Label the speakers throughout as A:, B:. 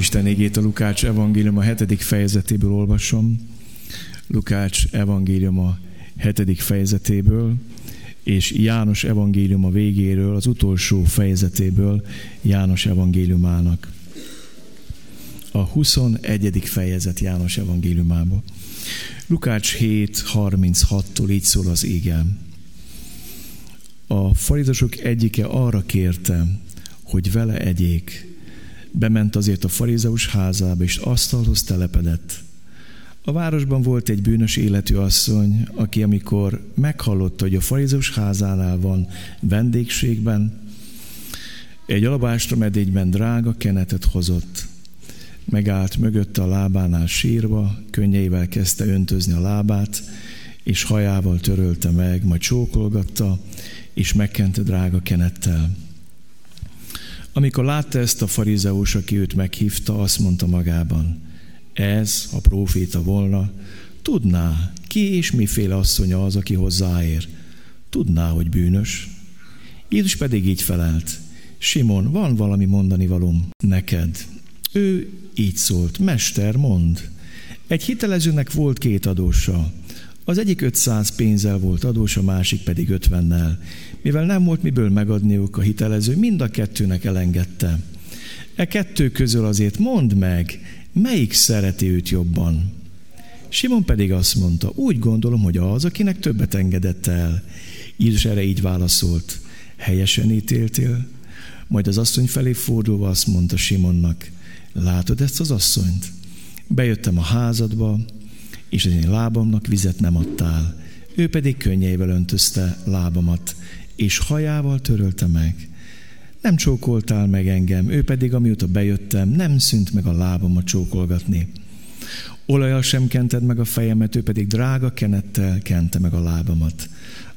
A: Isten égét a Lukács evangélium a hetedik fejezetéből olvasom. Lukács evangélium a hetedik fejezetéből, és János evangélium a végéről, az utolsó fejezetéből János evangéliumának. A 21. fejezet János evangéliumából. Lukács 7.36-tól így szól az égen. A farizosok egyike arra kérte, hogy vele egyék, Bement azért a farizeus házába, és asztalhoz telepedett. A városban volt egy bűnös életű asszony, aki amikor meghallotta, hogy a farizeus házánál van vendégségben, egy alabástra medégyben drága kenetet hozott. Megállt mögötte a lábánál sírva, könnyeivel kezdte öntözni a lábát, és hajával törölte meg, majd csókolgatta, és megkente drága kenettel. Amikor látta ezt a farizeus, aki őt meghívta, azt mondta magában, ez, a próféta volna, tudná, ki és miféle asszonya az, aki hozzáér. Tudná, hogy bűnös. Jézus pedig így felelt, Simon, van valami mondani valóm neked. Ő így szólt, Mester, mond. Egy hitelezőnek volt két adósa. Az egyik 500 pénzzel volt adós, a másik pedig 50-nel. Mivel nem volt miből megadniuk a hitelező, mind a kettőnek elengedte. E kettő közül azért mondd meg, melyik szereti őt jobban. Simon pedig azt mondta, úgy gondolom, hogy az, akinek többet engedett el. Jézus erre így válaszolt, helyesen ítéltél? Majd az asszony felé fordulva azt mondta Simonnak, látod ezt az asszonyt? Bejöttem a házadba, és az én lábamnak vizet nem adtál. Ő pedig könnyeivel öntözte lábamat, és hajával törölte meg. Nem csókoltál meg engem, ő pedig, amióta bejöttem, nem szűnt meg a lábamat csókolgatni. Olajal sem kented meg a fejemet, ő pedig drága kenettel kente meg a lábamat.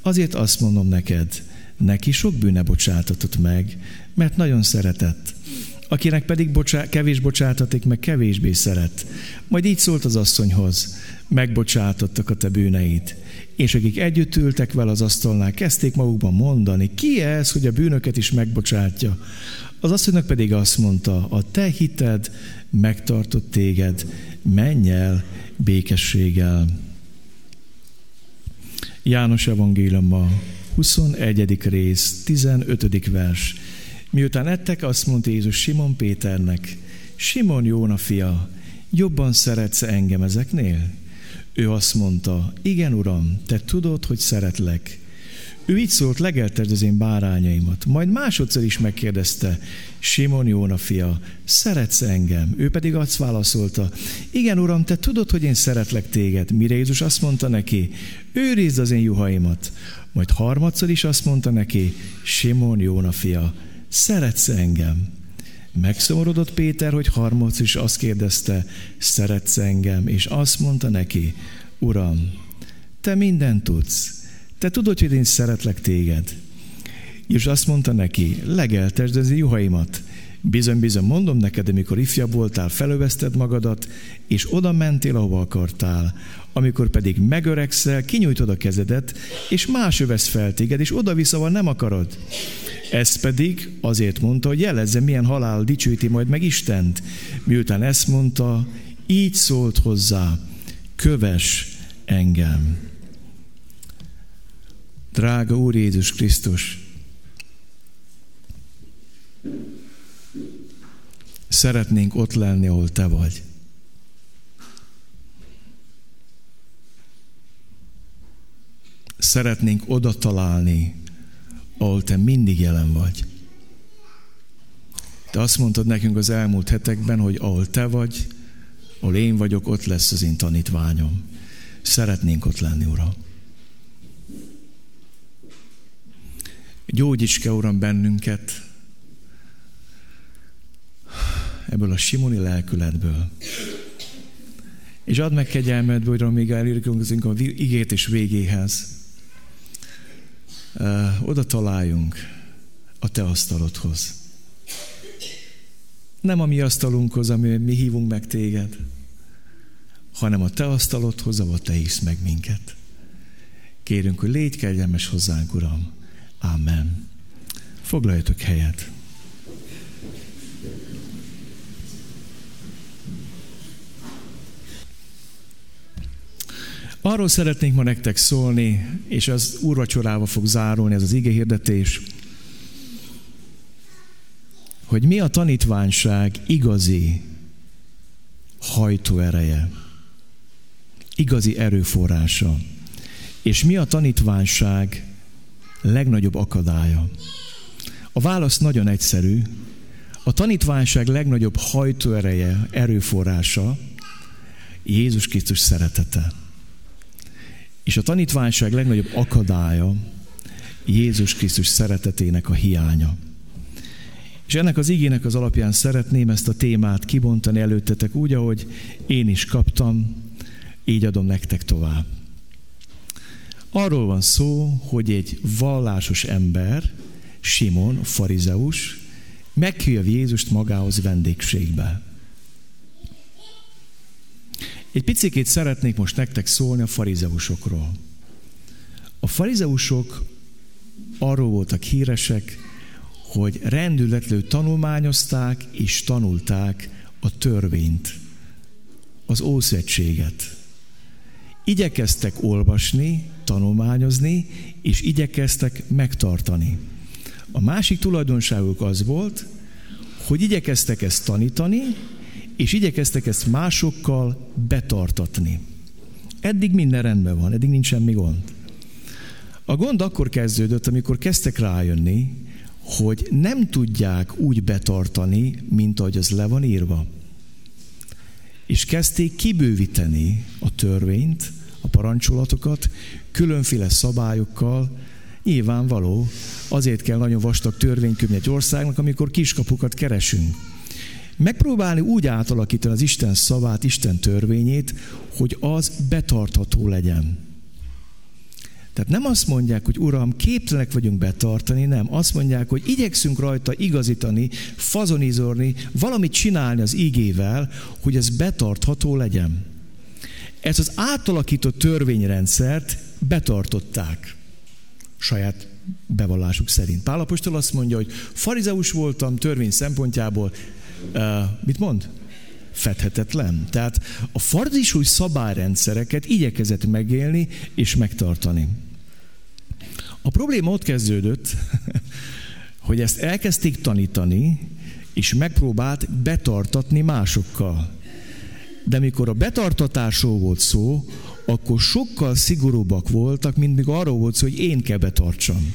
A: Azért azt mondom neked, neki sok bűne bocsátatott meg, mert nagyon szeretett. Akinek pedig bocsá, kevés bocsátatik, meg kevésbé szeret. Majd így szólt az asszonyhoz, megbocsátottak a te bűneid. És akik együtt ültek vele az asztalnál, kezdték magukban mondani, ki ez, hogy a bűnöket is megbocsátja. Az asszonynak pedig azt mondta, a te hited megtartott téged, menj el békességgel. János evangélium a 21. rész, 15. vers. Miután ettek, azt mondta Jézus Simon Péternek, Simon Jóna fia, jobban szeretsz engem ezeknél? Ő azt mondta, igen, uram, te tudod, hogy szeretlek. Ő így szólt, legelted az én bárányaimat. Majd másodszor is megkérdezte, Simon Jóna fia, szeretsz engem? Ő pedig azt válaszolta, igen, uram, te tudod, hogy én szeretlek téged. Mire Jézus azt mondta neki, őrizd az én juhaimat. Majd harmadszor is azt mondta neki, Simon Jóna fia, szeretsz engem? Megszomorodott Péter, hogy harmadszor is azt kérdezte, szeretsz engem? És azt mondta neki, Uram, te mindent tudsz. Te tudod, hogy én szeretlek téged. És azt mondta neki, legeltesd az juhaimat. Bizony, bizony, mondom neked, amikor ifjabb voltál, felöveszted magadat, és oda mentél, ahova akartál. Amikor pedig megöregszel, kinyújtod a kezedet, és más övesz fel téged, és oda-vissza nem akarod. Ezt pedig azért mondta, hogy jelezze, milyen halál dicsőíti majd meg Istent. Miután ezt mondta, így szólt hozzá, köves engem. Drága Úr Jézus Krisztus, szeretnénk ott lenni, ahol Te vagy. Szeretnénk oda találni, ahol Te mindig jelen vagy. Te azt mondtad nekünk az elmúlt hetekben, hogy ahol Te vagy, ahol én vagyok, ott lesz az én tanítványom. Szeretnénk ott lenni, Uram. Gyógyíts ke, Uram, bennünket ebből a simoni lelkületből. És add meg kegyelmedből, hogy még elérkezünk a igét és végéhez. Oda találjunk a te asztalodhoz. Nem a mi asztalunkhoz, ami mi hívunk meg téged, hanem a te asztalodhoz, ahol te hisz meg minket. Kérünk, hogy légy kegyelmes hozzánk, Uram. Amen. Foglaljatok helyet. Arról szeretnénk ma nektek szólni, és az úrvacsorával fog zárulni ez az ige hirdetés, hogy mi a tanítványság igazi hajtóereje, igazi erőforrása, és mi a tanítványság legnagyobb akadálya. A válasz nagyon egyszerű. A tanítványság legnagyobb hajtóereje, erőforrása Jézus Krisztus szeretete. És a tanítványság legnagyobb akadálya Jézus Krisztus szeretetének a hiánya. És ennek az igének az alapján szeretném ezt a témát kibontani előttetek úgy, ahogy én is kaptam, így adom nektek tovább. Arról van szó, hogy egy vallásos ember, Simon, farizeus, meghívja Jézust magához vendégségbe. Egy picit szeretnék most nektek szólni a farizeusokról. A farizeusok arról voltak híresek, hogy rendületlenül tanulmányozták és tanulták a törvényt, az Ószövetséget. Igyekeztek olvasni, tanulmányozni, és igyekeztek megtartani. A másik tulajdonságuk az volt, hogy igyekeztek ezt tanítani, és igyekeztek ezt másokkal betartatni. Eddig minden rendben van, eddig nincs semmi gond. A gond akkor kezdődött, amikor kezdtek rájönni, hogy nem tudják úgy betartani, mint ahogy az le van írva. És kezdték kibővíteni a törvényt, a parancsolatokat, különféle szabályokkal, nyilvánvaló, azért kell nagyon vastag törvénykönyv egy országnak, amikor kiskapukat keresünk. Megpróbálni úgy átalakítani az Isten szavát, Isten törvényét, hogy az betartható legyen. Tehát nem azt mondják, hogy Uram, képtelenek vagyunk betartani, nem. Azt mondják, hogy igyekszünk rajta igazítani, fazonizorni, valamit csinálni az igével, hogy ez betartható legyen. Ez az átalakított törvényrendszert betartották saját bevallásuk szerint. Pálapostól azt mondja, hogy farizeus voltam törvény szempontjából, mit mond? Fedhetetlen. Tehát a farizsúj szabályrendszereket igyekezett megélni és megtartani. A probléma ott kezdődött, hogy ezt elkezdték tanítani, és megpróbált betartatni másokkal. De mikor a betartatásról volt szó, akkor sokkal szigorúbbak voltak, mint még arról volt szó, hogy én kell betartsam.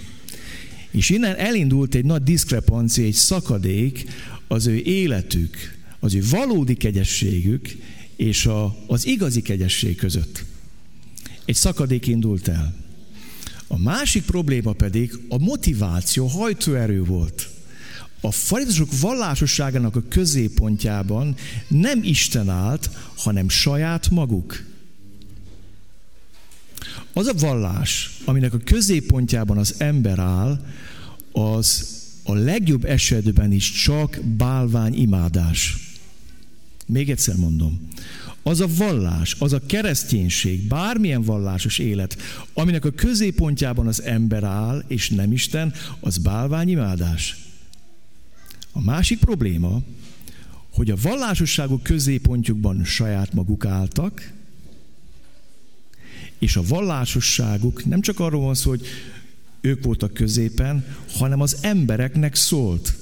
A: És innen elindult egy nagy diszkrepancia, egy szakadék az ő életük, az ő valódi kegyességük és a, az igazi kegyesség között. Egy szakadék indult el. A másik probléma pedig a motiváció, hajtóerő volt. A farizusok vallásosságának a középpontjában nem Isten állt, hanem saját maguk. Az a vallás, aminek a középpontjában az ember áll, az a legjobb esetben is csak bálvány imádás. Még egyszer mondom. Az a vallás, az a kereszténység, bármilyen vallásos élet, aminek a középpontjában az ember áll, és nem Isten, az bálványimádás. A másik probléma, hogy a vallásosságok középpontjukban saját maguk álltak, és a vallásosságuk nem csak arról van szó, hogy ők voltak középen, hanem az embereknek szólt.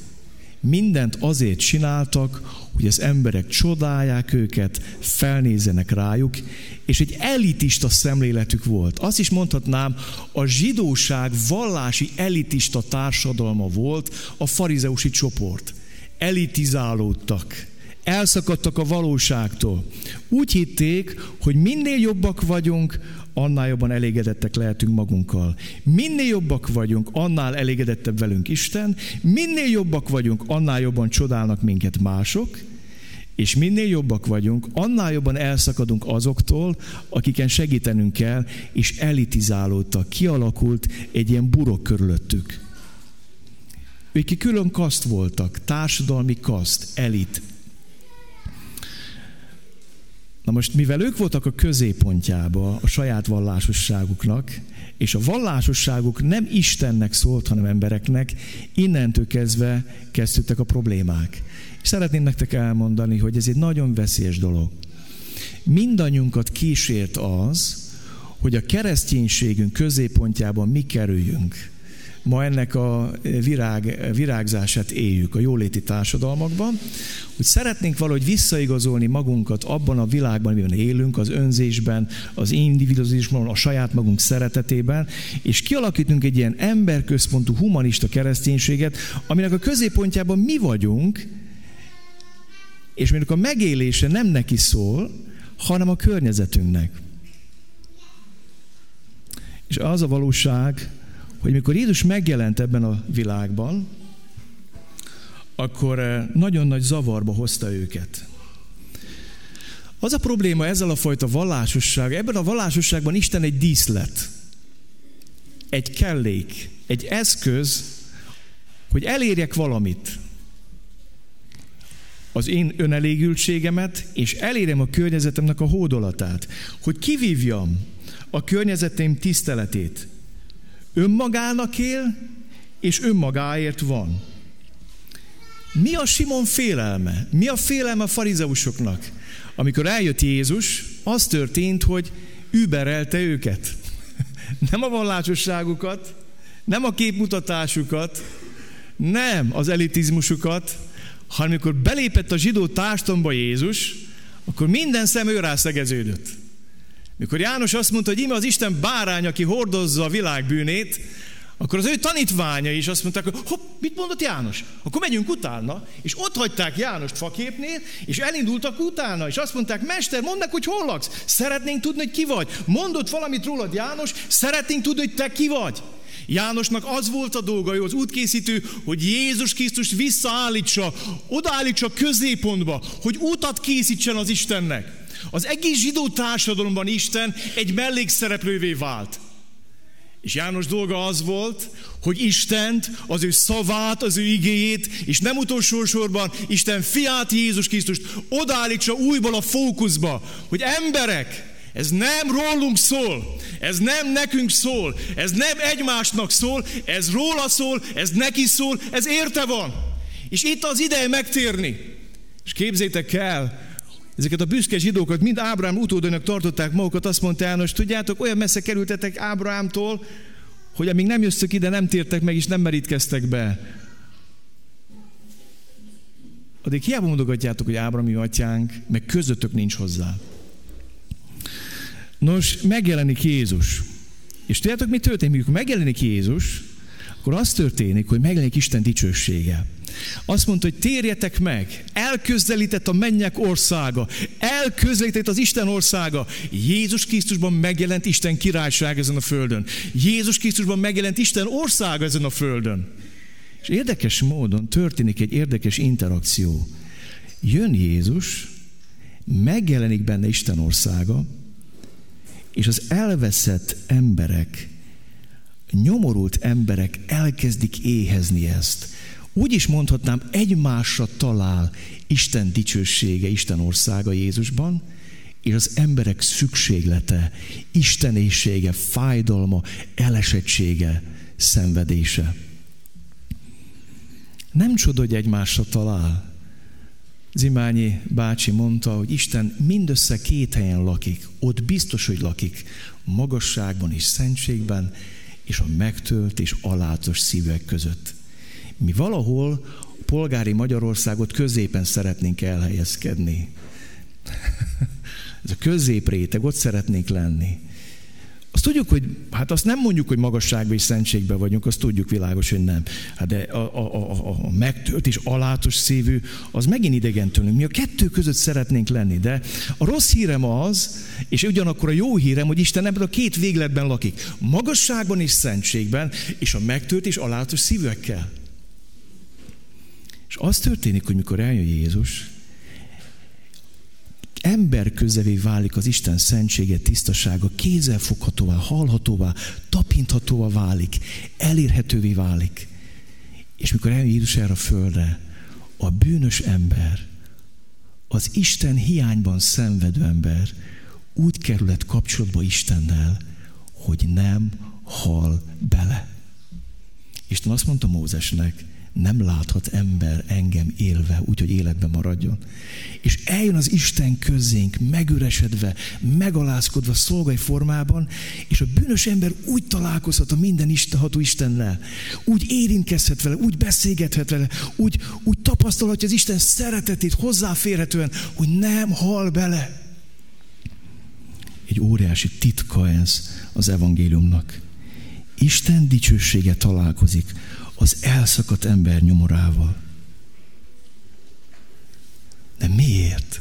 A: Mindent azért csináltak, hogy az emberek csodálják őket, felnézenek rájuk, és egy elitista szemléletük volt. Azt is mondhatnám, a zsidóság vallási elitista társadalma volt a farizeusi csoport. Elitizálódtak elszakadtak a valóságtól. Úgy hitték, hogy minél jobbak vagyunk, annál jobban elégedettek lehetünk magunkkal. Minél jobbak vagyunk, annál elégedettebb velünk Isten, minél jobbak vagyunk, annál jobban csodálnak minket mások, és minél jobbak vagyunk, annál jobban elszakadunk azoktól, akiken segítenünk kell, és elitizálódtak, kialakult egy ilyen burok körülöttük. Ők külön kaszt voltak, társadalmi kaszt, elit, Na most, mivel ők voltak a középpontjába a saját vallásosságuknak, és a vallásosságuk nem Istennek szólt, hanem embereknek, innentől kezdve kezdődtek a problémák. És szeretném nektek elmondani, hogy ez egy nagyon veszélyes dolog. Mindannyiunkat kísért az, hogy a kereszténységünk középpontjában mi kerüljünk. Ma ennek a virág, virágzását éljük a jóléti társadalmakban, hogy szeretnénk valahogy visszaigazolni magunkat abban a világban, amiben élünk, az önzésben, az individualizmusban, a saját magunk szeretetében, és kialakítunk egy ilyen emberközpontú, humanista kereszténységet, aminek a középpontjában mi vagyunk, és mondjuk a megélése nem neki szól, hanem a környezetünknek. És az a valóság, hogy mikor Jézus megjelent ebben a világban, akkor eh, nagyon nagy zavarba hozta őket. Az a probléma ezzel a fajta vallásosság, ebben a vallásosságban Isten egy díszlet, egy kellék, egy eszköz, hogy elérjek valamit. Az én önelégültségemet, és elérjem a környezetemnek a hódolatát. Hogy kivívjam a környezetem tiszteletét. Önmagának él, és önmagáért van. Mi a Simon félelme? Mi a félelme a farizeusoknak? Amikor eljött Jézus, az történt, hogy überelte őket. Nem a vallásosságukat, nem a képmutatásukat, nem az elitizmusukat, hanem amikor belépett a zsidó társadalomba Jézus, akkor minden szem őrá szegeződött. Mikor János azt mondta, hogy ime az Isten bárány, aki hordozza a világ bűnét, akkor az ő tanítványa is azt mondták, hogy hopp, mit mondott János? Akkor megyünk utána, és ott hagyták Jánost faképnél, és elindultak utána, és azt mondták, Mester, mondd meg, hogy hol laksz. Szeretnénk tudni, hogy ki vagy. Mondott valamit rólad, János, szeretnénk tudni, hogy te ki vagy. Jánosnak az volt a dolga, ő az útkészítő, hogy Jézus Krisztus visszaállítsa, odaállítsa középpontba, hogy utat készítsen az Istennek. Az egész zsidó társadalomban Isten egy mellékszereplővé vált. És János dolga az volt, hogy Istent, az ő szavát, az ő igéjét, és nem utolsó sorban Isten fiát Jézus Krisztust odállítsa újból a fókuszba, hogy emberek, ez nem rólunk szól, ez nem nekünk szól, ez nem egymásnak szól, ez róla szól, ez neki szól, ez érte van. És itt az ideje megtérni. És képzétek el, ezeket a büszke zsidókat mind Ábrám utódőnek tartották magukat, azt mondta János, tudjátok, olyan messze kerültetek Ábrámtól, hogy amíg nem jöttök ide, nem tértek meg, és nem merítkeztek be. Addig hiába mondogatjátok, hogy Ábrám mi atyánk, meg közöttök nincs hozzá. Nos, megjelenik Jézus. És tudjátok, mi történik? Mikor megjelenik Jézus, akkor az történik, hogy megjelenik Isten dicsősége. Azt mondta, hogy térjetek meg, elközelített a mennyek országa, elközelített az Isten országa. Jézus Krisztusban megjelent Isten királyság ezen a földön. Jézus Krisztusban megjelent Isten országa ezen a földön. És érdekes módon történik egy érdekes interakció. Jön Jézus, megjelenik benne Isten országa, és az elveszett emberek, nyomorult emberek elkezdik éhezni ezt. Úgy is mondhatnám, egymásra talál Isten dicsősége, Isten országa Jézusban, és az emberek szükséglete, istenészsége, fájdalma, elesettsége, szenvedése. Nem csoda, hogy egymásra talál. Zimányi bácsi mondta, hogy Isten mindössze két helyen lakik. Ott biztos, hogy lakik. Magasságban és szentségben, és a megtölt és alátos szívek között. Mi valahol a polgári Magyarországot középen szeretnénk elhelyezkedni. Ez a középréteg, ott szeretnénk lenni. Azt tudjuk, hogy, hát azt nem mondjuk, hogy magasságban és szentségben vagyunk, azt tudjuk világos, hogy nem. Hát de a, a, a, a megtölt és alátos szívű, az megint idegen tőlünk. Mi a kettő között szeretnénk lenni, de a rossz hírem az, és ugyanakkor a jó hírem, hogy Isten ebben a két végletben lakik. Magasságban és szentségben, és a megtölt és alátos szívekkel. És az történik, hogy mikor eljön Jézus, ember közevé válik az Isten szentsége, tisztasága, kézzelfoghatóvá, hallhatóvá, tapinthatóvá válik, elérhetővé válik. És mikor eljön Jézus erre a földre, a bűnös ember, az Isten hiányban szenvedő ember úgy kerülhet kapcsolatba Istennel, hogy nem hal bele. Isten azt mondta Mózesnek, nem láthat ember engem élve, úgyhogy életben maradjon. És eljön az Isten közénk, megüresedve, megalázkodva szolgai formában, és a bűnös ember úgy találkozhat a minden istenható Istennel, úgy érintkezhet vele, úgy beszélgethet vele, úgy, úgy tapasztalhatja az Isten szeretetét hozzáférhetően, hogy nem hal bele. Egy óriási titka ez az evangéliumnak. Isten dicsősége találkozik az elszakadt ember nyomorával. De miért?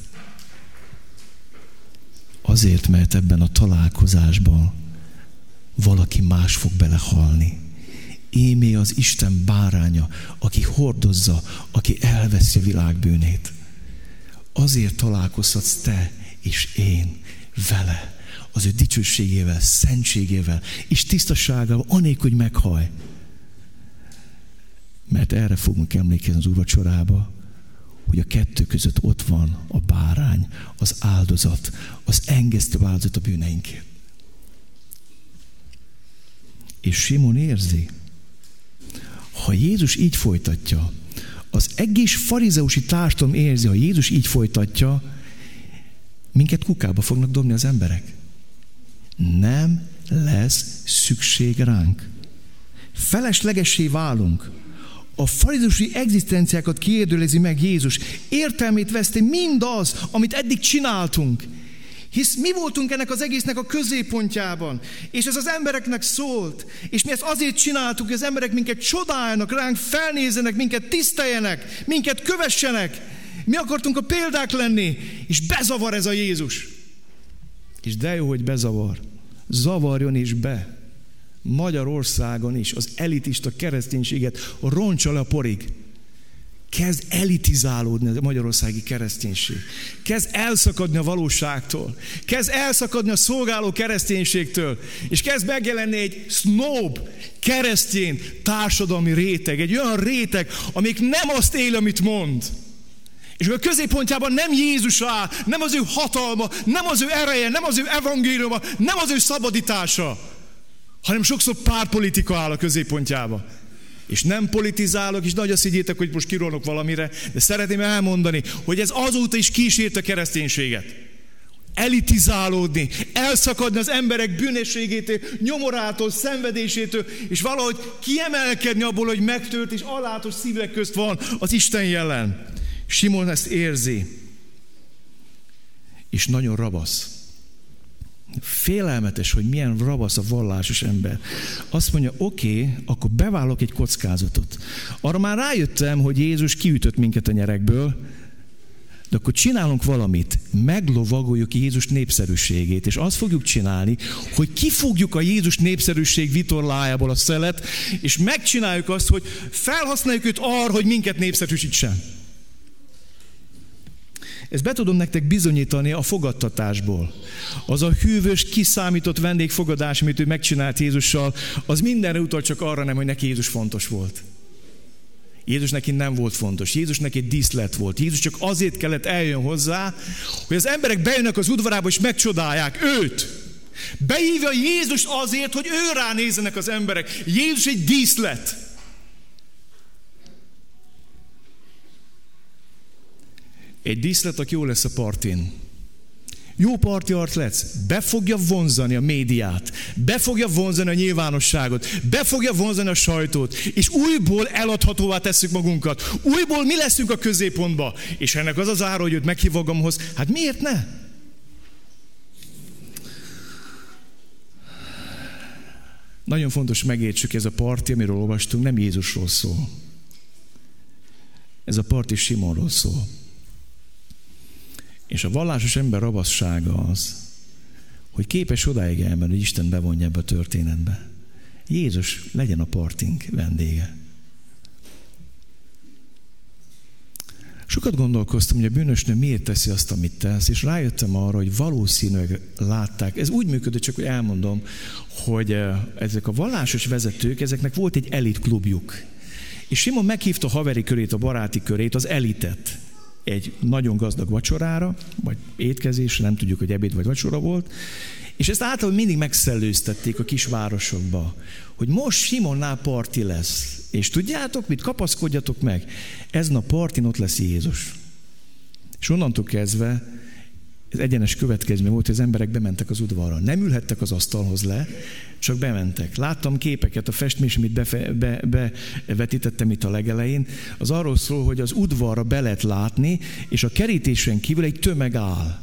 A: Azért, mert ebben a találkozásban valaki más fog belehalni. Émé az Isten báránya, aki hordozza, aki elveszi a világ bűnét. Azért találkozhatsz te és én vele, az ő dicsőségével, szentségével és tisztaságával, anélkül, hogy meghaj. Mert erre fogunk emlékezni az úrvacsorába, hogy a kettő között ott van a bárány, az áldozat, az engesztő áldozat a bűneinkért. És Simon érzi, ha Jézus így folytatja, az egész farizeusi társadalom érzi, ha Jézus így folytatja, minket kukába fognak dobni az emberek. Nem lesz szükség ránk. Feleslegessé válunk a farizusi egzisztenciákat kérdőlezi meg Jézus. Értelmét veszti mindaz, amit eddig csináltunk. Hisz mi voltunk ennek az egésznek a középpontjában, és ez az embereknek szólt, és mi ezt azért csináltuk, hogy az emberek minket csodáljanak, ránk felnézzenek, minket tiszteljenek, minket kövessenek. Mi akartunk a példák lenni, és bezavar ez a Jézus. És de jó, hogy bezavar. Zavarjon is be. Magyarországon is az elitista kereszténységet roncsa le a porig. Kezd elitizálódni a magyarországi kereszténység. Kezd elszakadni a valóságtól. Kezd elszakadni a szolgáló kereszténységtől. És kezd megjelenni egy snob keresztény társadalmi réteg. Egy olyan réteg, amik nem azt él, amit mond. És a középpontjában nem Jézus áll, nem az ő hatalma, nem az ő ereje, nem az ő evangéliuma, nem az ő szabadítása hanem sokszor párpolitika áll a középpontjába. És nem politizálok, és nagy azt higgyétek, hogy most kirolok valamire, de szeretném elmondani, hogy ez azóta is kísért a kereszténységet. Elitizálódni, elszakadni az emberek bűnösségétől, nyomorától, szenvedésétől, és valahogy kiemelkedni abból, hogy megtört és alátos szívek közt van az Isten jelen. Simon ezt érzi, és nagyon rabasz. Félelmetes, hogy milyen ravasz a vallásos ember. Azt mondja, oké, okay, akkor bevállalok egy kockázatot. Arra már rájöttem, hogy Jézus kiütött minket a nyerekből, de akkor csinálunk valamit, meglovagoljuk Jézus népszerűségét, és azt fogjuk csinálni, hogy kifogjuk a Jézus népszerűség vitorlájából a szelet, és megcsináljuk azt, hogy felhasználjuk őt arra, hogy minket népszerűsítsen. Ezt be tudom nektek bizonyítani a fogadtatásból. Az a hűvös, kiszámított vendégfogadás, amit ő megcsinált Jézussal, az mindenre utal csak arra nem, hogy neki Jézus fontos volt. Jézus neki nem volt fontos. Jézus neki díszlet volt. Jézus csak azért kellett eljön hozzá, hogy az emberek bejönnek az udvarába és megcsodálják őt. Beívja Jézus azért, hogy ő ránézzenek az emberek. Jézus egy díszlet. Egy díszlet, aki jó lesz a partin. Jó parti arc lesz, be fogja vonzani a médiát, be fogja vonzani a nyilvánosságot, be fogja vonzani a sajtót, és újból eladhatóvá tesszük magunkat. Újból mi leszünk a középpontba. És ennek az az ára, hogy őt meghív magamhoz, hát miért ne? Nagyon fontos megértsük, ez a parti, amiről olvastunk, nem Jézusról szól. Ez a parti Simonról szól. És a vallásos ember rabassága az, hogy képes odáig elmenni, hogy Isten bevonja ebbe a történetbe. Jézus legyen a partink vendége. Sokat gondolkoztam, hogy a bűnösnő miért teszi azt, amit tesz, és rájöttem arra, hogy valószínűleg látták. Ez úgy működött, csak hogy elmondom, hogy eh, ezek a vallásos vezetők, ezeknek volt egy elit klubjuk. És Simon meghívta a haveri körét, a baráti körét, az elitet egy nagyon gazdag vacsorára, vagy étkezésre, nem tudjuk, hogy ebéd vagy vacsora volt, És ezt általában mindig megszellőztették a kisvárosokba, hogy most Simonnál parti lesz. És tudjátok mit? Kapaszkodjatok meg. Ezen a partin ott lesz Jézus. És onnantól kezdve ez egyenes következmény volt, hogy az emberek bementek az udvarra. Nem ülhettek az asztalhoz le, csak bementek. Láttam képeket, a festmés, amit bevetítettem be, be, itt a legelején, az arról szól, hogy az udvarra be lehet látni, és a kerítésen kívül egy tömeg áll.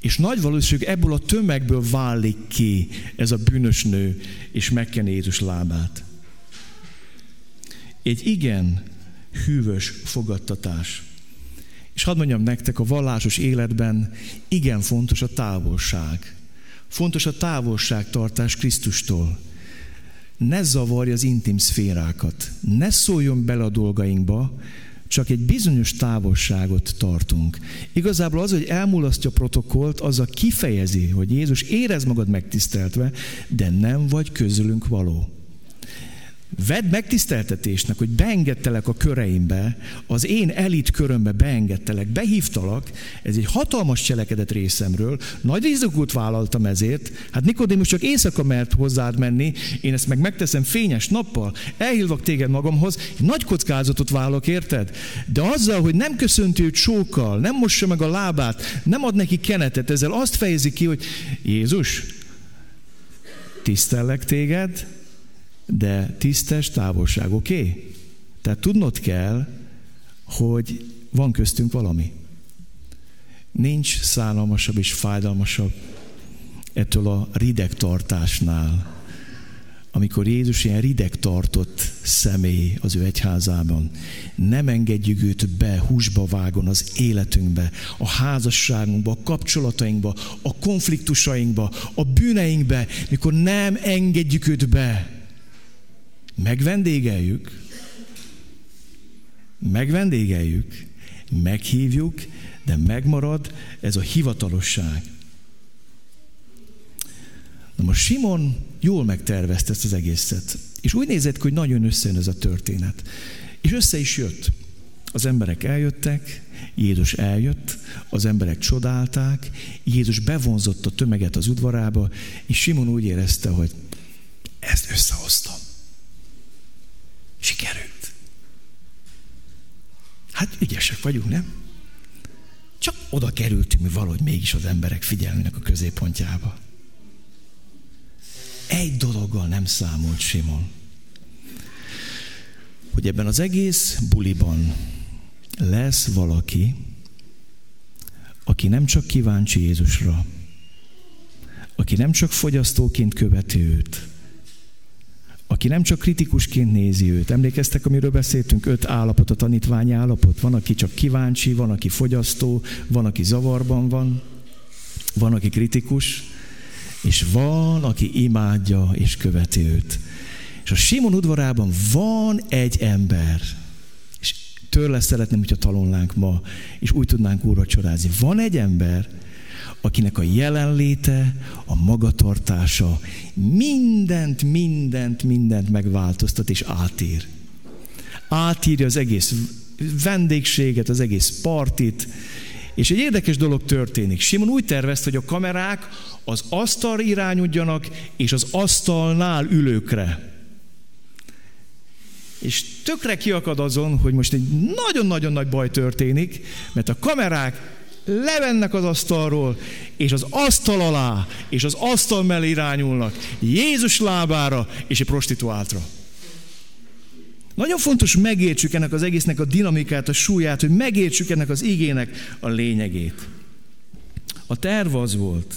A: És nagy valószínűség ebből a tömegből válik ki ez a bűnös nő, és megkeni Jézus lábát. Egy igen hűvös fogadtatás. És hadd mondjam nektek, a vallásos életben igen fontos a távolság. Fontos a távolságtartás Krisztustól. Ne zavarja az intim szférákat. Ne szóljon bele a dolgainkba, csak egy bizonyos távolságot tartunk. Igazából az, hogy elmulasztja a protokollt, az a kifejezi, hogy Jézus érez magad megtiszteltve, de nem vagy közülünk való. Vedd megtiszteltetésnek, hogy beengedtelek a köreimbe, az én elit körömbe beengedtelek, behívtalak, ez egy hatalmas cselekedet részemről, nagy rizikót vállaltam ezért, hát Nikodémus csak éjszaka mert hozzád menni, én ezt meg megteszem fényes nappal, elhívlak téged magamhoz, nagy kockázatot vállalok, érted? De azzal, hogy nem köszönti őt sókkal, nem mossa meg a lábát, nem ad neki kenetet, ezzel azt fejezi ki, hogy Jézus, tisztellek téged, de tisztes távolság, oké? Okay? Tehát tudnod kell, hogy van köztünk valami. Nincs szállalmasabb és fájdalmasabb ettől a rideg tartásnál, amikor Jézus ilyen rideg tartott személy az ő egyházában. Nem engedjük őt be, húsba vágon az életünkbe, a házasságunkba, a kapcsolatainkba, a konfliktusainkba, a bűneinkbe, mikor nem engedjük őt be megvendégeljük, megvendégeljük, meghívjuk, de megmarad ez a hivatalosság. Na most Simon jól megtervezte ezt az egészet. És úgy nézett hogy nagyon összejön ez a történet. És össze is jött. Az emberek eljöttek, Jézus eljött, az emberek csodálták, Jézus bevonzott a tömeget az udvarába, és Simon úgy érezte, hogy ezt összehoztam. Hát ügyesek vagyunk, nem? Csak oda kerültünk mi valahogy mégis az emberek figyelmének a középpontjába. Egy dologgal nem számolt Simon, hogy ebben az egész buliban lesz valaki, aki nem csak kíváncsi Jézusra, aki nem csak fogyasztóként követi őt, aki nem csak kritikusként nézi őt. Emlékeztek, amiről beszéltünk? Öt állapot, a tanítványi állapot. Van, aki csak kíváncsi, van, aki fogyasztó, van, aki zavarban van, van, aki kritikus, és van, aki imádja és követi őt. És a Simon udvarában van egy ember, és tőle szeretném, hogyha talolnánk ma, és úgy tudnánk úrra csodázni. Van egy ember, akinek a jelenléte, a magatartása mindent, mindent, mindent megváltoztat és átír. Átírja az egész vendégséget, az egész partit, és egy érdekes dolog történik. Simon úgy tervezte, hogy a kamerák az asztal irányodjanak, és az asztalnál ülőkre. És tökre kiakad azon, hogy most egy nagyon-nagyon nagy baj történik, mert a kamerák levennek az asztalról, és az asztal alá, és az asztal mellé irányulnak Jézus lábára és egy prostituáltra. Nagyon fontos megértsük ennek az egésznek a dinamikát, a súlyát, hogy megértsük ennek az igének a lényegét. A terv az volt,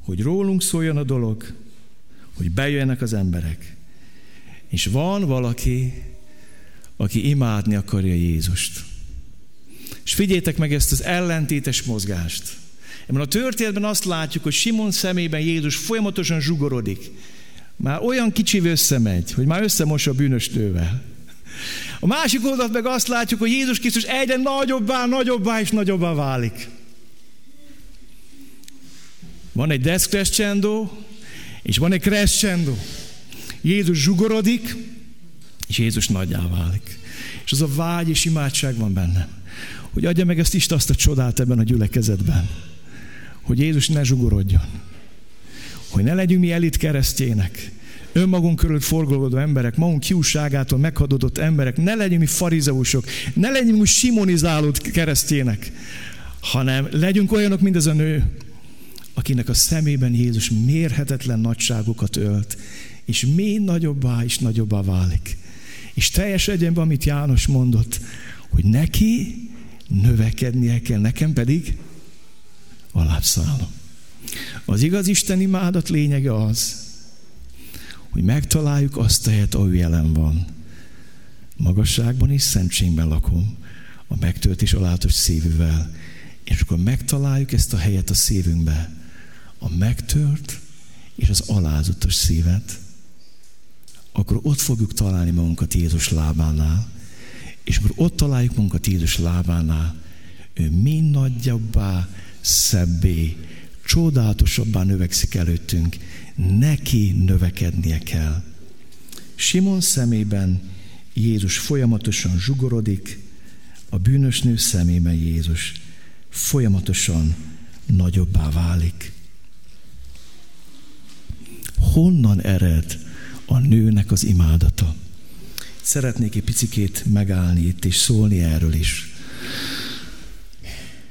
A: hogy rólunk szóljon a dolog, hogy bejönnek az emberek. És van valaki, aki imádni akarja Jézust. És figyeljétek meg ezt az ellentétes mozgást. Ebben a történetben azt látjuk, hogy Simon szemében Jézus folyamatosan zsugorodik. Már olyan kicsi összemegy, hogy már összemossa a bűnös nővel. A másik oldalt meg azt látjuk, hogy Jézus Krisztus egyre nagyobbá, nagyobbá és nagyobbá válik. Van egy descrescendo, és van egy crescendo. Jézus zsugorodik, és Jézus nagyjá válik. És az a vágy és imádság van bennem hogy adja meg ezt Isten azt a csodát ebben a gyülekezetben. hogy Jézus ne zsugorodjon. Hogy ne legyünk mi elit keresztjének, önmagunk körül forgolódó emberek, magunk kiúságától meghadodott emberek, ne legyünk mi farizeusok, ne legyünk mi simonizálód keresztjének, hanem legyünk olyanok, mint ez a nő, akinek a szemében Jézus mérhetetlen nagyságokat ölt, és még nagyobbá és nagyobbá válik. És teljes egyenben, amit János mondott, hogy neki növekednie kell, nekem pedig alábbszállom. Az igaz Isten imádat lényege az, hogy megtaláljuk azt a helyet, ahol jelen van. Magasságban és szentségben lakom, a megtört és alátos szívűvel. És akkor megtaláljuk ezt a helyet a szívünkbe, a megtört és az alázatos szívet, akkor ott fogjuk találni magunkat Jézus lábánál, és akkor ott találjuk magunkat Jézus lábánál, ő mind nagyobbá, szebbé, csodálatosabbá növekszik előttünk, neki növekednie kell. Simon szemében Jézus folyamatosan zsugorodik, a bűnös nő szemében Jézus folyamatosan nagyobbá válik. Honnan ered a nőnek az imádata? Szeretnék egy picikét megállni itt és szólni erről is.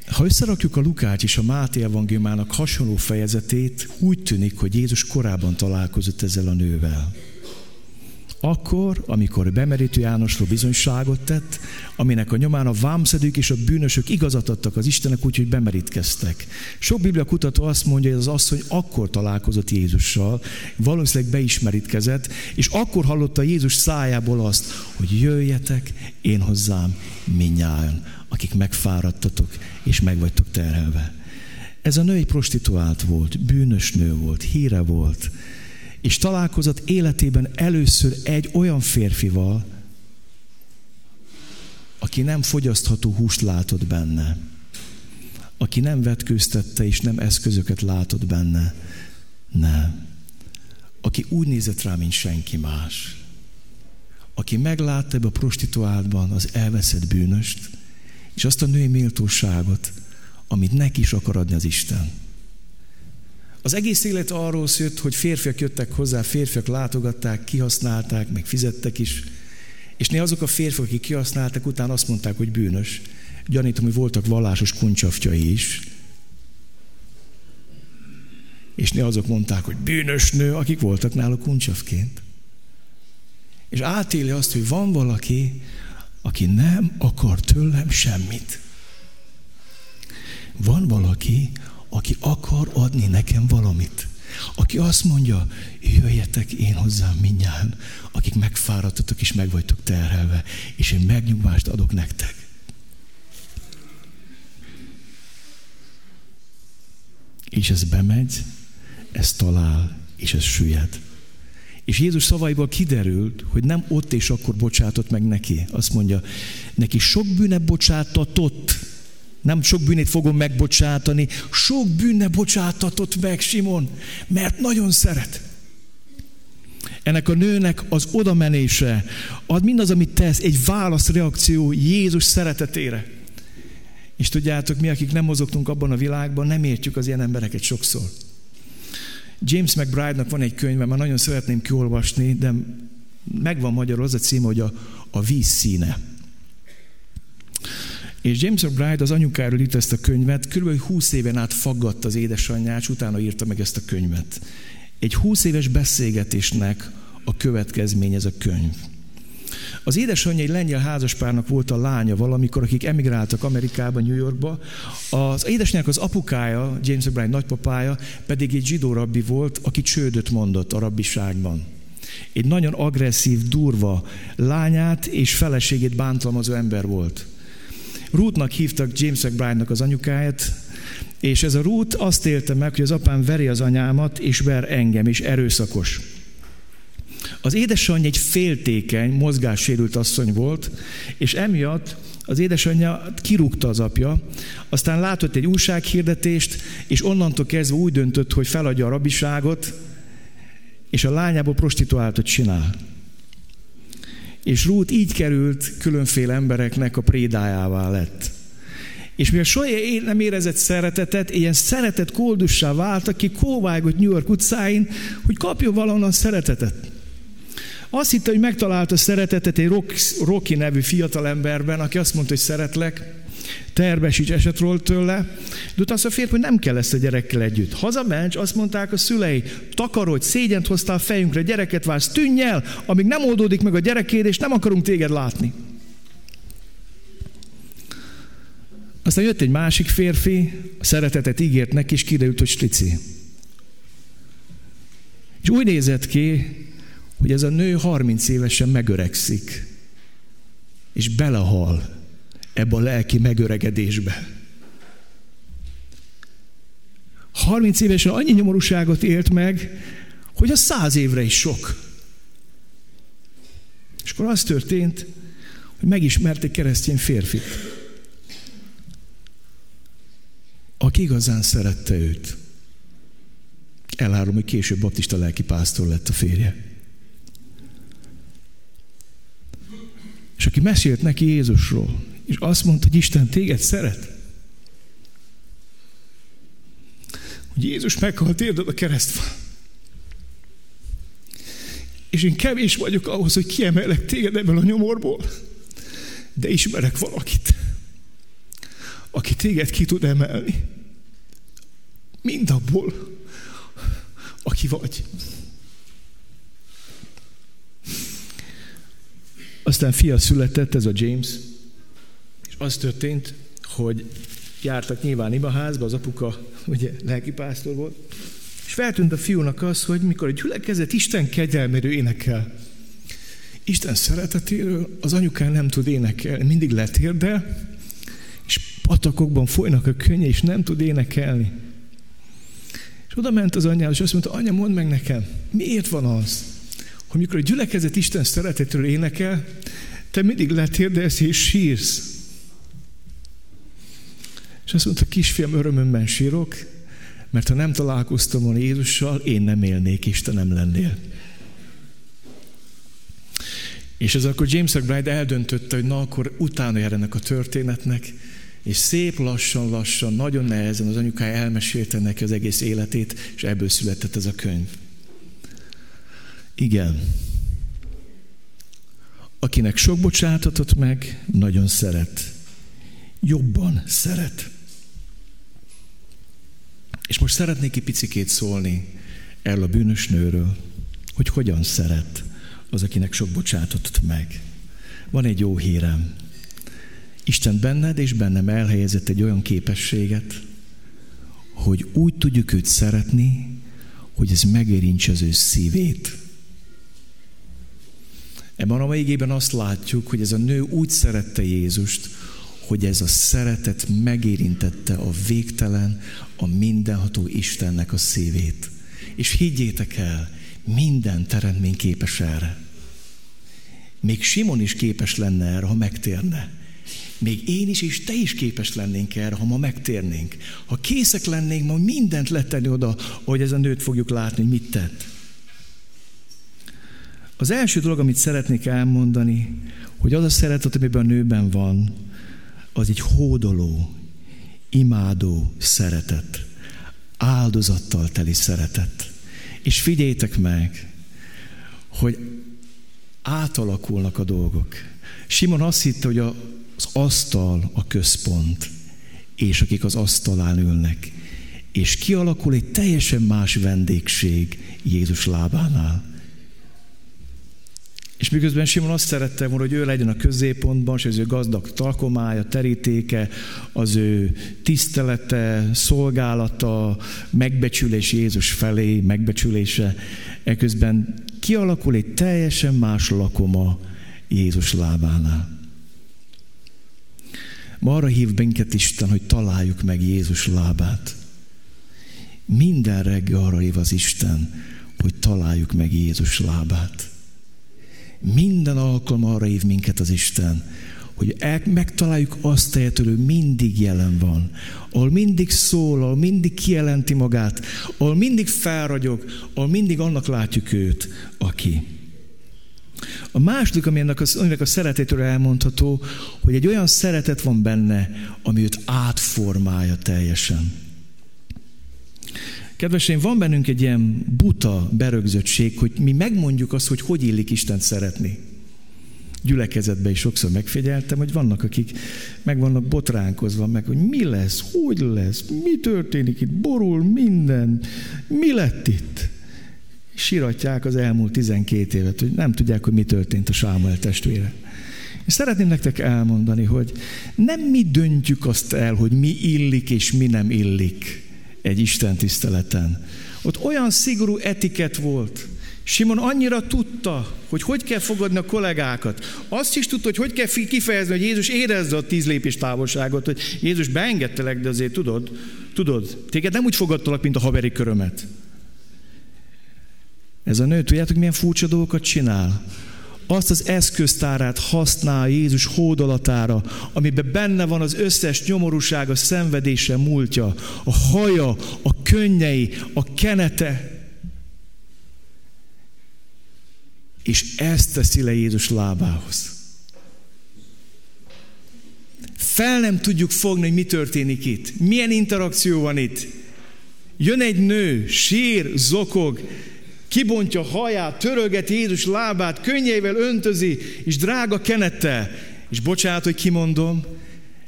A: Ha összerakjuk a Lukács és a Máté evangéliumának hasonló fejezetét, úgy tűnik, hogy Jézus korábban találkozott ezzel a nővel. Akkor, amikor bemerítő Jánosról bizonyságot tett, aminek a nyomán a vámszedők és a bűnösök igazat adtak az Istenek úgy, hogy bemerítkeztek. Sok biblia kutató azt mondja, hogy az asszony akkor találkozott Jézussal, valószínűleg beismerítkezett, és akkor hallotta Jézus szájából azt, hogy jöjjetek én hozzám minnyáján, akik megfáradtatok és meg terhelve. Ez a nő egy prostituált volt, bűnös nő volt, híre volt, és találkozott életében először egy olyan férfival, aki nem fogyasztható húst látott benne, aki nem vetkőztette és nem eszközöket látott benne, nem. Aki úgy nézett rá, mint senki más. Aki meglátta ebbe a prostituáltban az elveszett bűnöst, és azt a női méltóságot, amit neki is akar adni az Isten. Az egész élet arról szólt, hogy férfiak jöttek hozzá, férfiak látogatták, kihasználták, meg fizettek is. És néha azok a férfiak, akik kihasználtak, utána azt mondták, hogy bűnös. Gyanítom, hogy voltak vallásos kuncsaftjai is. És néha azok mondták, hogy bűnös nő, akik voltak nála kuncsavként. És átéli azt, hogy van valaki, aki nem akar tőlem semmit. Van valaki, aki akar adni nekem valamit. Aki azt mondja, jöjjetek én hozzám mindjárt, akik megfáradtatok és meg vagytok terhelve, és én megnyugvást adok nektek. És ez bemegy, ez talál, és ez süllyed. És Jézus szavaiból kiderült, hogy nem ott és akkor bocsátott meg neki. Azt mondja, neki sok bűne bocsátatott, nem sok bűnét fogom megbocsátani, sok bűne bocsátatott meg Simon, mert nagyon szeret. Ennek a nőnek az odamenése, ad mindaz, amit tesz, egy válaszreakció Jézus szeretetére. És tudjátok, mi, akik nem mozogtunk abban a világban, nem értjük az ilyen embereket sokszor. James McBride-nak van egy könyve, már nagyon szeretném kiolvasni, de megvan magyarul az a címe, hogy a, a víz színe. És James McBride az anyukáról írt ezt a könyvet, kb. 20 éven át faggatta az édesanyját, és utána írta meg ezt a könyvet. Egy 20 éves beszélgetésnek a következmény ez a könyv. Az édesanyja egy lengyel házaspárnak volt a lánya valamikor, akik emigráltak Amerikába, New Yorkba. Az édesanyjának az apukája, James O'Brien nagypapája pedig egy zsidó rabbi volt, aki csődöt mondott a rabbiságban. Egy nagyon agresszív, durva lányát és feleségét bántalmazó ember volt. Ruthnak hívtak James McBride-nak az anyukáját, és ez a Ruth azt élte meg, hogy az apám veri az anyámat, és ver engem, és erőszakos. Az édesanyja egy féltékeny, mozgássérült asszony volt, és emiatt az édesanyja kirúgta az apja, aztán látott egy újsághirdetést, és onnantól kezdve úgy döntött, hogy feladja a rabiságot, és a lányából prostituáltat csinál. És Ruth így került különféle embereknek a prédájává lett. És mivel soha nem érezett szeretetet, ilyen szeretet koldussá vált, aki kóvágott New York utcáin, hogy kapjon valahonnan szeretetet. Azt hitte, hogy megtalálta szeretetet egy Rocky nevű fiatalemberben, aki azt mondta, hogy szeretlek, terbesíts esetről tőle, de utána azt a férfi, hogy nem kell ezt a gyerekkel együtt. Hazament, azt mondták a szülei, takarodj, szégyent hoztál fejünkre, gyereket vársz, tűnj el, amíg nem oldódik meg a gyerekéd, és nem akarunk téged látni. Aztán jött egy másik férfi, a szeretetet ígért neki, és kiderült, hogy strici. És úgy nézett ki, hogy ez a nő 30 évesen megöregszik, és belehal ebbe a lelki megöregedésbe. 30 évesen annyi nyomorúságot élt meg, hogy a száz évre is sok. És akkor az történt, hogy megismert egy keresztény férfit, aki igazán szerette őt. Elárom, hogy később baptista lelki pásztor lett a férje. És aki mesélt neki Jézusról, és azt mondta, hogy Isten téged szeret. Hogy Jézus meghalt érded a keresztfán. És én kevés vagyok ahhoz, hogy kiemelek téged ebből a nyomorból. De ismerek valakit, aki téged ki tud emelni. Mindabból, aki vagy. Aztán fia született, ez a James, az történt, hogy jártak nyilván imaházba, az apuka ugye lelkipásztor volt, és feltűnt a fiúnak az, hogy mikor a gyülekezet Isten kegyelméről énekel, Isten szeretetéről az anyukán nem tud énekelni, mindig letérdel, és patakokban folynak a könnye, és nem tud énekelni. És oda ment az anyához, és azt mondta, anya, mondd meg nekem, miért van az, hogy mikor a gyülekezet Isten szeretetről énekel, te mindig letérdelsz és sírsz. És azt mondta, kisfiam, örömömben sírok, mert ha nem találkoztam volna Jézussal, én nem élnék, és te lennél. És ez akkor James McBride eldöntötte, hogy na akkor utána jár ennek a történetnek, és szép lassan-lassan, nagyon nehezen az anyukája elmesélte neki az egész életét, és ebből született ez a könyv. Igen. Akinek sok bocsátatot meg, nagyon szeret. Jobban szeret. És most szeretnék egy picikét szólni erről a bűnös nőről, hogy hogyan szeret az, akinek sok bocsátatot meg. Van egy jó hírem. Isten benned és bennem elhelyezett egy olyan képességet, hogy úgy tudjuk őt szeretni, hogy ez megérintse az ő szívét. Ebben a mai azt látjuk, hogy ez a nő úgy szerette Jézust, hogy ez a szeretet megérintette a végtelen, a mindenható Istennek a szívét. És higgyétek el, minden teremtmény képes erre. Még Simon is képes lenne erre, ha megtérne. Még én is, és te is képes lennénk erre, ha ma megtérnénk. Ha készek lennénk ma mindent letenni oda, hogy ez a nőt fogjuk látni, hogy mit tett. Az első dolog, amit szeretnék elmondani, hogy az a szeretet, amiben a nőben van, az egy hódoló, imádó szeretet, áldozattal teli szeretet. És figyeljétek meg, hogy átalakulnak a dolgok. Simon azt hitte, hogy az asztal a központ, és akik az asztalán ülnek. És kialakul egy teljesen más vendégség Jézus lábánál. És miközben Simon azt szerette volna, hogy ő legyen a középpontban, és az ő gazdag talkomája, terítéke, az ő tisztelete, szolgálata, megbecsülés Jézus felé, megbecsülése, eközben kialakul egy teljesen más lakoma Jézus lábánál. Ma arra hív minket Isten, hogy találjuk meg Jézus lábát. Minden reggel arra hív az Isten, hogy találjuk meg Jézus lábát. Minden alkalom arra hív minket az Isten, hogy el, megtaláljuk azt helyet, hogy ő mindig jelen van, ahol mindig szól, ahol mindig kijelenti magát, ahol mindig felragyog, ahol mindig annak látjuk őt, aki. A második, ami ennek a, aminek a szeretétől elmondható, hogy egy olyan szeretet van benne, ami őt átformálja teljesen. Kedveseim, van bennünk egy ilyen buta berögzöttség, hogy mi megmondjuk azt, hogy hogy illik Isten szeretni. Gyülekezetben is sokszor megfigyeltem, hogy vannak, akik meg vannak botránkozva, meg hogy mi lesz, hogy lesz, mi történik itt, borul minden, mi lett itt siratják az elmúlt 12 évet, hogy nem tudják, hogy mi történt a Sámuel testvére. És szeretném nektek elmondani, hogy nem mi döntjük azt el, hogy mi illik és mi nem illik egy Isten tiszteleten. Ott olyan szigorú etiket volt. Simon annyira tudta, hogy hogy kell fogadni a kollégákat. Azt is tudta, hogy hogy kell kifejezni, hogy Jézus érezze a tíz lépés távolságot, hogy Jézus beengedtelek, de azért tudod, tudod, téged nem úgy fogadtalak, mint a haveri körömet. Ez a nő, tudjátok, milyen furcsa dolgokat csinál? Azt az eszköztárát használ Jézus hódolatára, amiben benne van az összes nyomorúság, a szenvedése múltja, a haja, a könnyei, a kenete. És ezt teszi le Jézus lábához. Fel nem tudjuk fogni, hogy mi történik itt. Milyen interakció van itt. Jön egy nő, sír, zokog, kibontja haját, töröget Jézus lábát, könnyeivel öntözi, és drága kenettel. És bocsánat, hogy kimondom,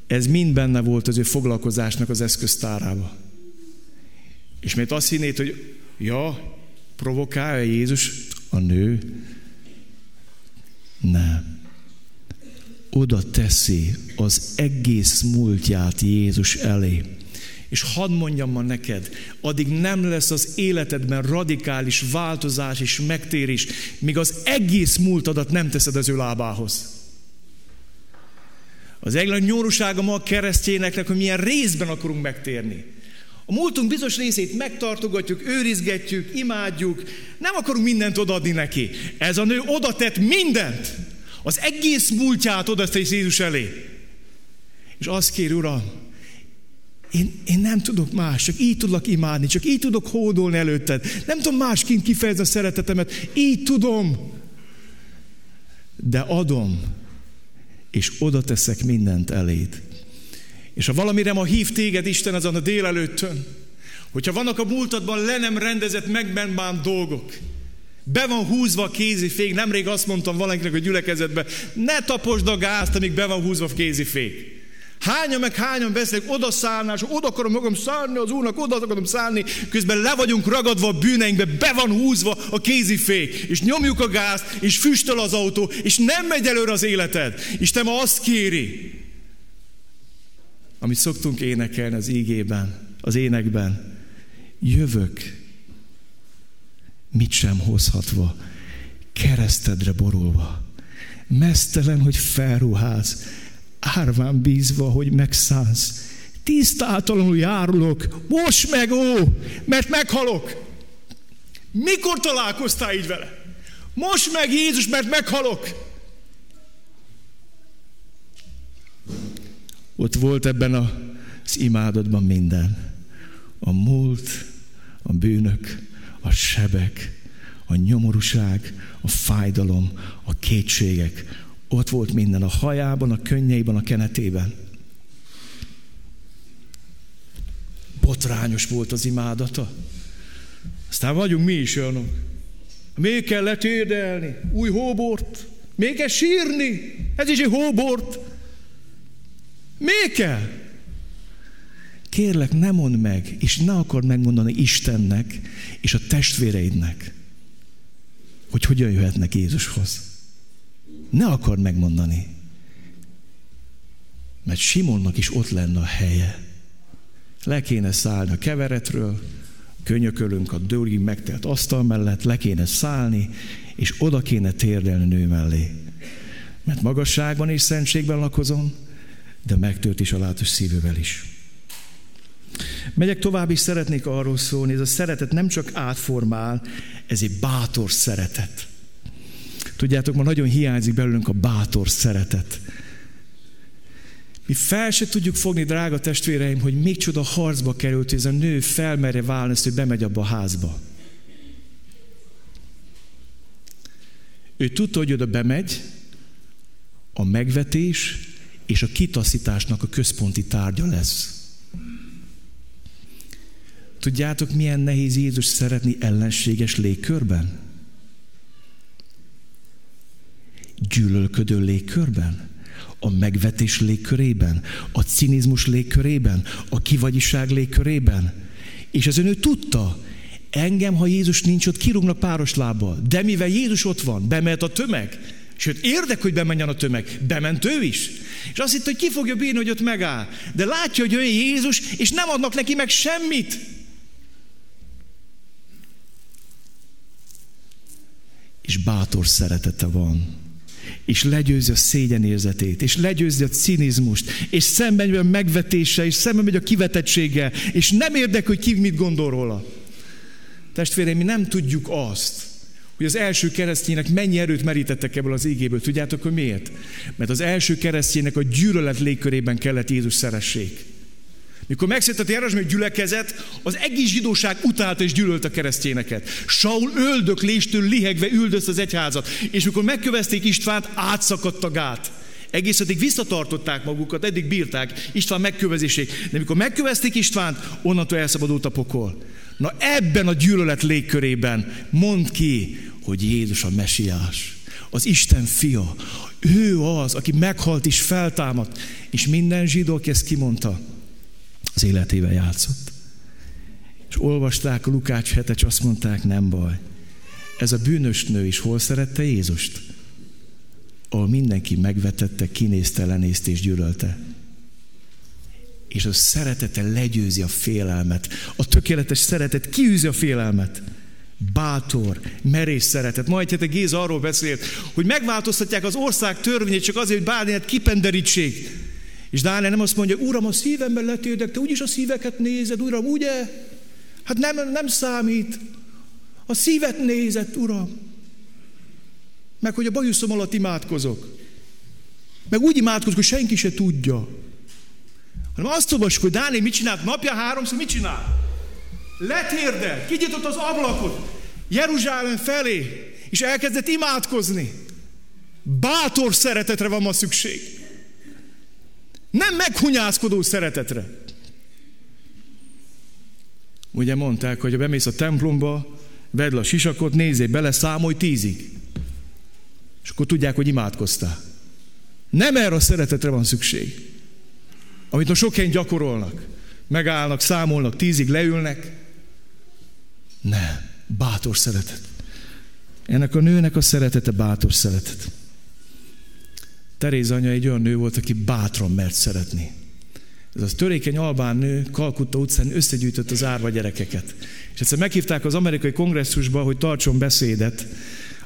A: ez mind benne volt az ő foglalkozásnak az eszköztárába. És miért azt hinnéd, hogy ja, provokálja Jézus a nő? Nem. Oda teszi az egész múltját Jézus elé. És hadd mondjam ma neked, addig nem lesz az életedben radikális változás és megtérés, míg az egész múltadat nem teszed az ő lábához. Az egyik nyomorúsága ma a keresztényeknek, hogy milyen részben akarunk megtérni. A múltunk bizonyos részét megtartogatjuk, őrizgetjük, imádjuk, nem akarunk mindent odaadni neki. Ez a nő oda tett mindent. Az egész múltját oda Jézus elé. És azt kér, Uram, én, én nem tudok más, csak így tudlak imádni, csak így tudok hódolni előtted. Nem tudom másként kifejezni a szeretetemet, így tudom. De adom, és oda teszek mindent eléd. És ha valamire ma hív téged Isten azon a délelőttön, hogyha vannak a múltadban le nem rendezett, megbenbánt dolgok, be van húzva a kézifék, nemrég azt mondtam valakinek a gyülekezetben, ne taposd a gázt, amíg be van húzva a kézifék. Hányan meg hányan beszélek, oda szállnál, és oda akarom magam szállni az Úrnak, oda akarom szállni, közben le vagyunk ragadva a bűneinkbe, be van húzva a kézifék, és nyomjuk a gázt, és füstöl az autó, és nem megy előre az életed. Isten ma azt kéri, amit szoktunk énekelni az ígében, az énekben. Jövök, mit sem hozhatva, keresztedre borulva, mesztelen, hogy felruház, árván bízva, hogy megszánsz. Tisztátalanul járulok, most meg ó, mert meghalok. Mikor találkoztál így vele? Most meg Jézus, mert meghalok. Ott volt ebben az imádatban minden. A múlt, a bűnök, a sebek, a nyomorúság, a fájdalom, a kétségek, ott volt minden a hajában, a könnyeiben, a kenetében. Botrányos volt az imádata. Aztán vagyunk mi is olyanok. Még kell letérdelni, új hóbort, még kell sírni, ez is egy hóbort. Még kell? Kérlek, ne mondd meg, és ne akard megmondani Istennek és a testvéreidnek, hogy hogyan jöhetnek Jézushoz. Ne akard megmondani. Mert Simonnak is ott lenne a helye. Le kéne szállni a keveretről, könyökölünk a dőlig megtelt asztal mellett, le kéne szállni, és oda kéne térdelni nő mellé. Mert magasságban és szentségben lakozom, de megtört is a látos szívővel is. Megyek tovább, és szeretnék arról szólni, ez a szeretet nem csak átformál, ez egy bátor szeretet. Tudjátok, ma nagyon hiányzik belőlünk a bátor szeretet. Mi fel se tudjuk fogni, drága testvéreim, hogy még csoda harcba került, hogy ez a nő felmerje válni, hogy bemegy abba a házba. Ő tudta, hogy oda bemegy, a megvetés és a kitaszításnak a központi tárgya lesz. Tudjátok, milyen nehéz Jézus szeretni ellenséges légkörben? Gyűlölködő légkörben? A megvetés légkörében? A cinizmus légkörében? A kivagyiság légkörében? És az ő tudta, engem, ha Jézus nincs ott, kirúgnak páros lábbal. De mivel Jézus ott van, bemehet a tömeg, Sőt, érdek, hogy bemenjen a tömeg. Bement ő is. És azt hitt, hogy ki fogja bírni, hogy ott megáll. De látja, hogy jön Jézus, és nem adnak neki meg semmit. És bátor szeretete van. És legyőzi a szégyenérzetét, és legyőzi a cinizmust, és szemben megy a megvetése, és szemben megy a kivetettséggel, és nem érdek, hogy ki mit gondol róla. Testvéreim, mi nem tudjuk azt, hogy az első keresztények mennyi erőt merítettek ebből az égéből. Tudjátok, hogy miért? Mert az első kereszténynek a gyűlölet légkörében kellett Jézus szeressék. Mikor megszedett a Jeruzsálemi gyülekezet, az egész zsidóság utálta és gyűlölt a keresztényeket. Saul öldökléstől lihegve üldözt az egyházat, és mikor megkövezték Istvánt, átszakadt a gát. Egész addig visszatartották magukat, eddig bírták István megkövezését. De mikor megkövezték Istvánt, onnantól elszabadult a pokol. Na ebben a gyűlölet légkörében mond ki, hogy Jézus a mesiás, az Isten fia. Ő az, aki meghalt és feltámadt. És minden zsidó, aki ezt kimondta, az életével játszott. És olvasták Lukács hetet, és azt mondták, nem baj. Ez a bűnös nő is hol szerette Jézust? Ahol mindenki megvetette, kinézte, lenézte és gyűlölte és a szeretete legyőzi a félelmet. A tökéletes szeretet kiűzi a félelmet. Bátor, merész szeretet. Majd hát Géza arról beszélt, hogy megváltoztatják az ország törvényét csak azért, hogy bármilyen kipenderítsék. És Dániel nem azt mondja, Uram, a szívemben letérdek, te úgyis a szíveket nézed, Uram, ugye? Hát nem, nem számít. A szívet nézed, Uram. Meg hogy a bajuszom alatt imádkozok. Meg úgy imádkozok, hogy senki se tudja. Hanem azt olvasjuk, hogy Dániel mit csinált napja háromszor, mit csinál? Letérdelt, kinyitott az ablakot Jeruzsálem felé, és elkezdett imádkozni. Bátor szeretetre van ma szükség. Nem meghunyászkodó szeretetre. Ugye mondták, hogy ha bemész a templomba, vedd le a sisakot, nézzél bele, számolj tízig. És akkor tudják, hogy imádkoztál. Nem erre a szeretetre van szükség amit most sok helyen gyakorolnak. Megállnak, számolnak, tízig leülnek. Nem, bátor szeretet. Ennek a nőnek a szeretete bátor szeretet. Teréz anya egy olyan nő volt, aki bátran mert szeretni. Ez az törékeny albán nő Kalkutta utcán összegyűjtött az árva gyerekeket. És egyszer meghívták az amerikai kongresszusba, hogy tartson beszédet,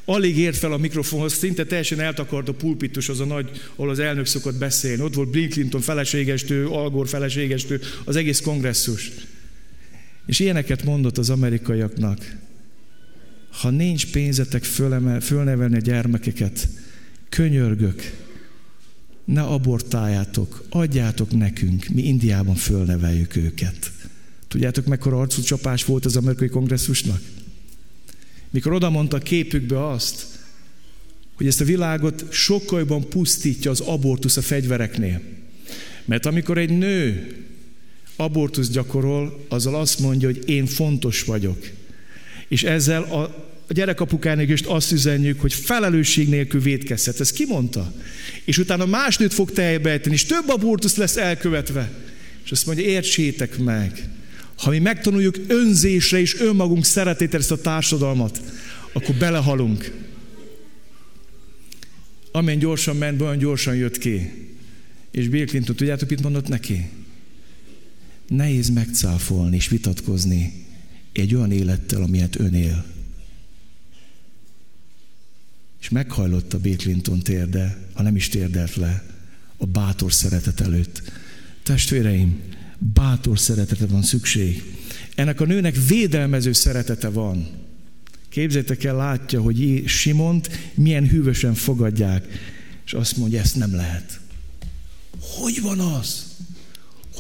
A: Alig ért fel a mikrofonhoz, szinte teljesen eltakart a pulpitus, az a nagy, ahol az elnök szokott beszélni. Ott volt Bill Clinton feleségestő, Algor feleségestő, az egész kongresszus. És ilyeneket mondott az amerikaiaknak. Ha nincs pénzetek fölemel, fölnevelni a gyermekeket, könyörgök, ne abortáljátok, adjátok nekünk, mi Indiában fölneveljük őket. Tudjátok, mekkora arcú csapás volt az amerikai kongresszusnak? mikor oda mondta képükbe azt, hogy ezt a világot sokkal jobban pusztítja az abortusz a fegyvereknél. Mert amikor egy nő abortusz gyakorol, azzal azt mondja, hogy én fontos vagyok. És ezzel a, a gyerekapukának is azt üzenjük, hogy felelősség nélkül védkezhet. Ez ki mondta? És utána más nőt fog teljbe és több abortusz lesz elkövetve. És azt mondja, értsétek meg, ha mi megtanuljuk önzésre és önmagunk szeretétre ezt a társadalmat, akkor belehalunk. Amilyen gyorsan ment, olyan gyorsan jött ki. És Bill Clinton, tudjátok, mit mondott neki? Nehéz megcáfolni és vitatkozni egy olyan élettel, amilyet ön él. És meghajlott a Bill Clinton térde, ha nem is térdelt le, a bátor szeretet előtt. Testvéreim, bátor szeretete van szükség. Ennek a nőnek védelmező szeretete van. Képzeljétek el, látja, hogy Simont milyen hűvösen fogadják, és azt mondja, ezt nem lehet. Hogy van az?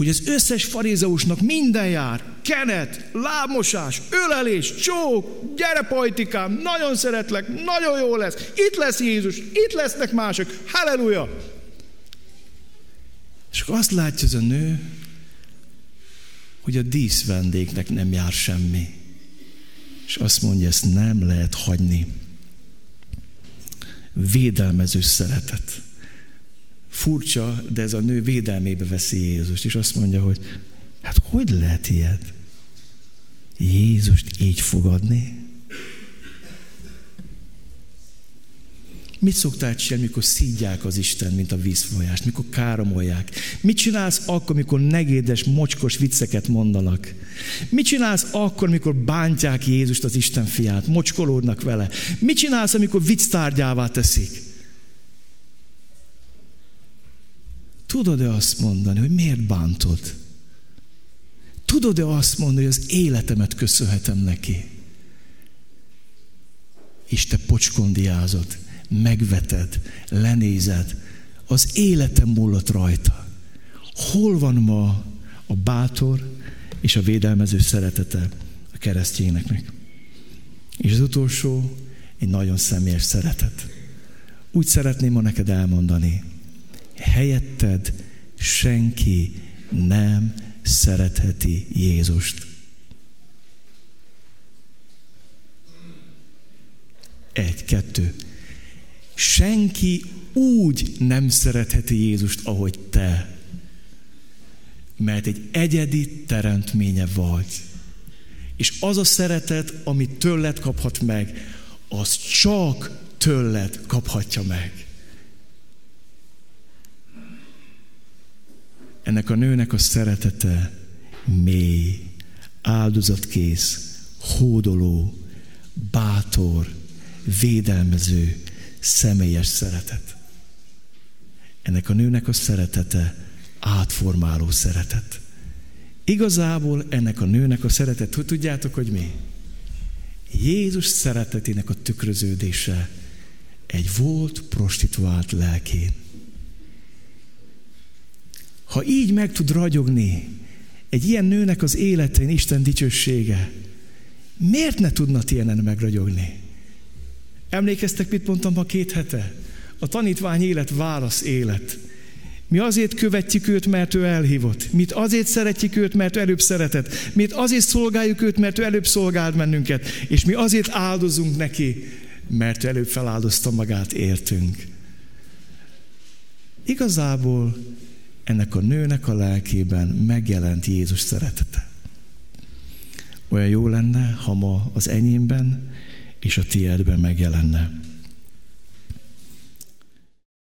A: Hogy az összes farizeusnak minden jár, kenet, lábmosás, ölelés, csók, gyere pajtikám, nagyon szeretlek, nagyon jó lesz, itt lesz Jézus, itt lesznek mások, halleluja! És akkor azt látja az a nő, hogy a díszvendéknek nem jár semmi. És azt mondja, ezt nem lehet hagyni. Védelmező szeretet. Furcsa, de ez a nő védelmébe veszi Jézust, és azt mondja, hogy hát hogy lehet ilyet? Jézust így fogadni? Mit szoktál csinálni, mikor szídják az Isten, mint a vízfolyást, mikor káromolják? Mit csinálsz akkor, mikor negédes, mocskos vicceket mondanak? Mit csinálsz akkor, mikor bántják Jézust, az Isten fiát, mocskolódnak vele? Mit csinálsz, amikor vicc tárgyává teszik? Tudod-e azt mondani, hogy miért bántod? Tudod-e azt mondani, hogy az életemet köszönhetem neki? És te pocskondiázod, megveted, lenézed, az életem múlott rajta. Hol van ma a bátor és a védelmező szeretete a keresztényeknek? És az utolsó, egy nagyon személyes szeretet. Úgy szeretném ma neked elmondani, helyetted senki nem szeretheti Jézust. Egy, kettő. Senki úgy nem szeretheti Jézust, ahogy te. Mert egy egyedi teremtménye vagy. És az a szeretet, amit tőled kaphat meg, az csak tőled kaphatja meg. Ennek a nőnek a szeretete mély, áldozatkész, hódoló, bátor, védelmező, személyes szeretet. Ennek a nőnek a szeretete átformáló szeretet. Igazából ennek a nőnek a szeretet, hogy tudjátok, hogy mi? Jézus szeretetének a tükröződése egy volt prostituált lelkén. Ha így meg tud ragyogni egy ilyen nőnek az életén Isten dicsősége, miért ne tudna ilyenen megragyogni? Emlékeztek, mit mondtam ma két hete? A tanítvány élet válasz élet. Mi azért követjük őt, mert ő elhívott. Mi azért szeretjük őt, mert ő előbb szeretett. Mi azért szolgáljuk őt, mert ő előbb szolgált bennünket. És mi azért áldozunk neki, mert ő előbb feláldozta magát értünk. Igazából ennek a nőnek a lelkében megjelent Jézus szeretete. Olyan jó lenne, ha ma az enyémben és a tiédben megjelenne.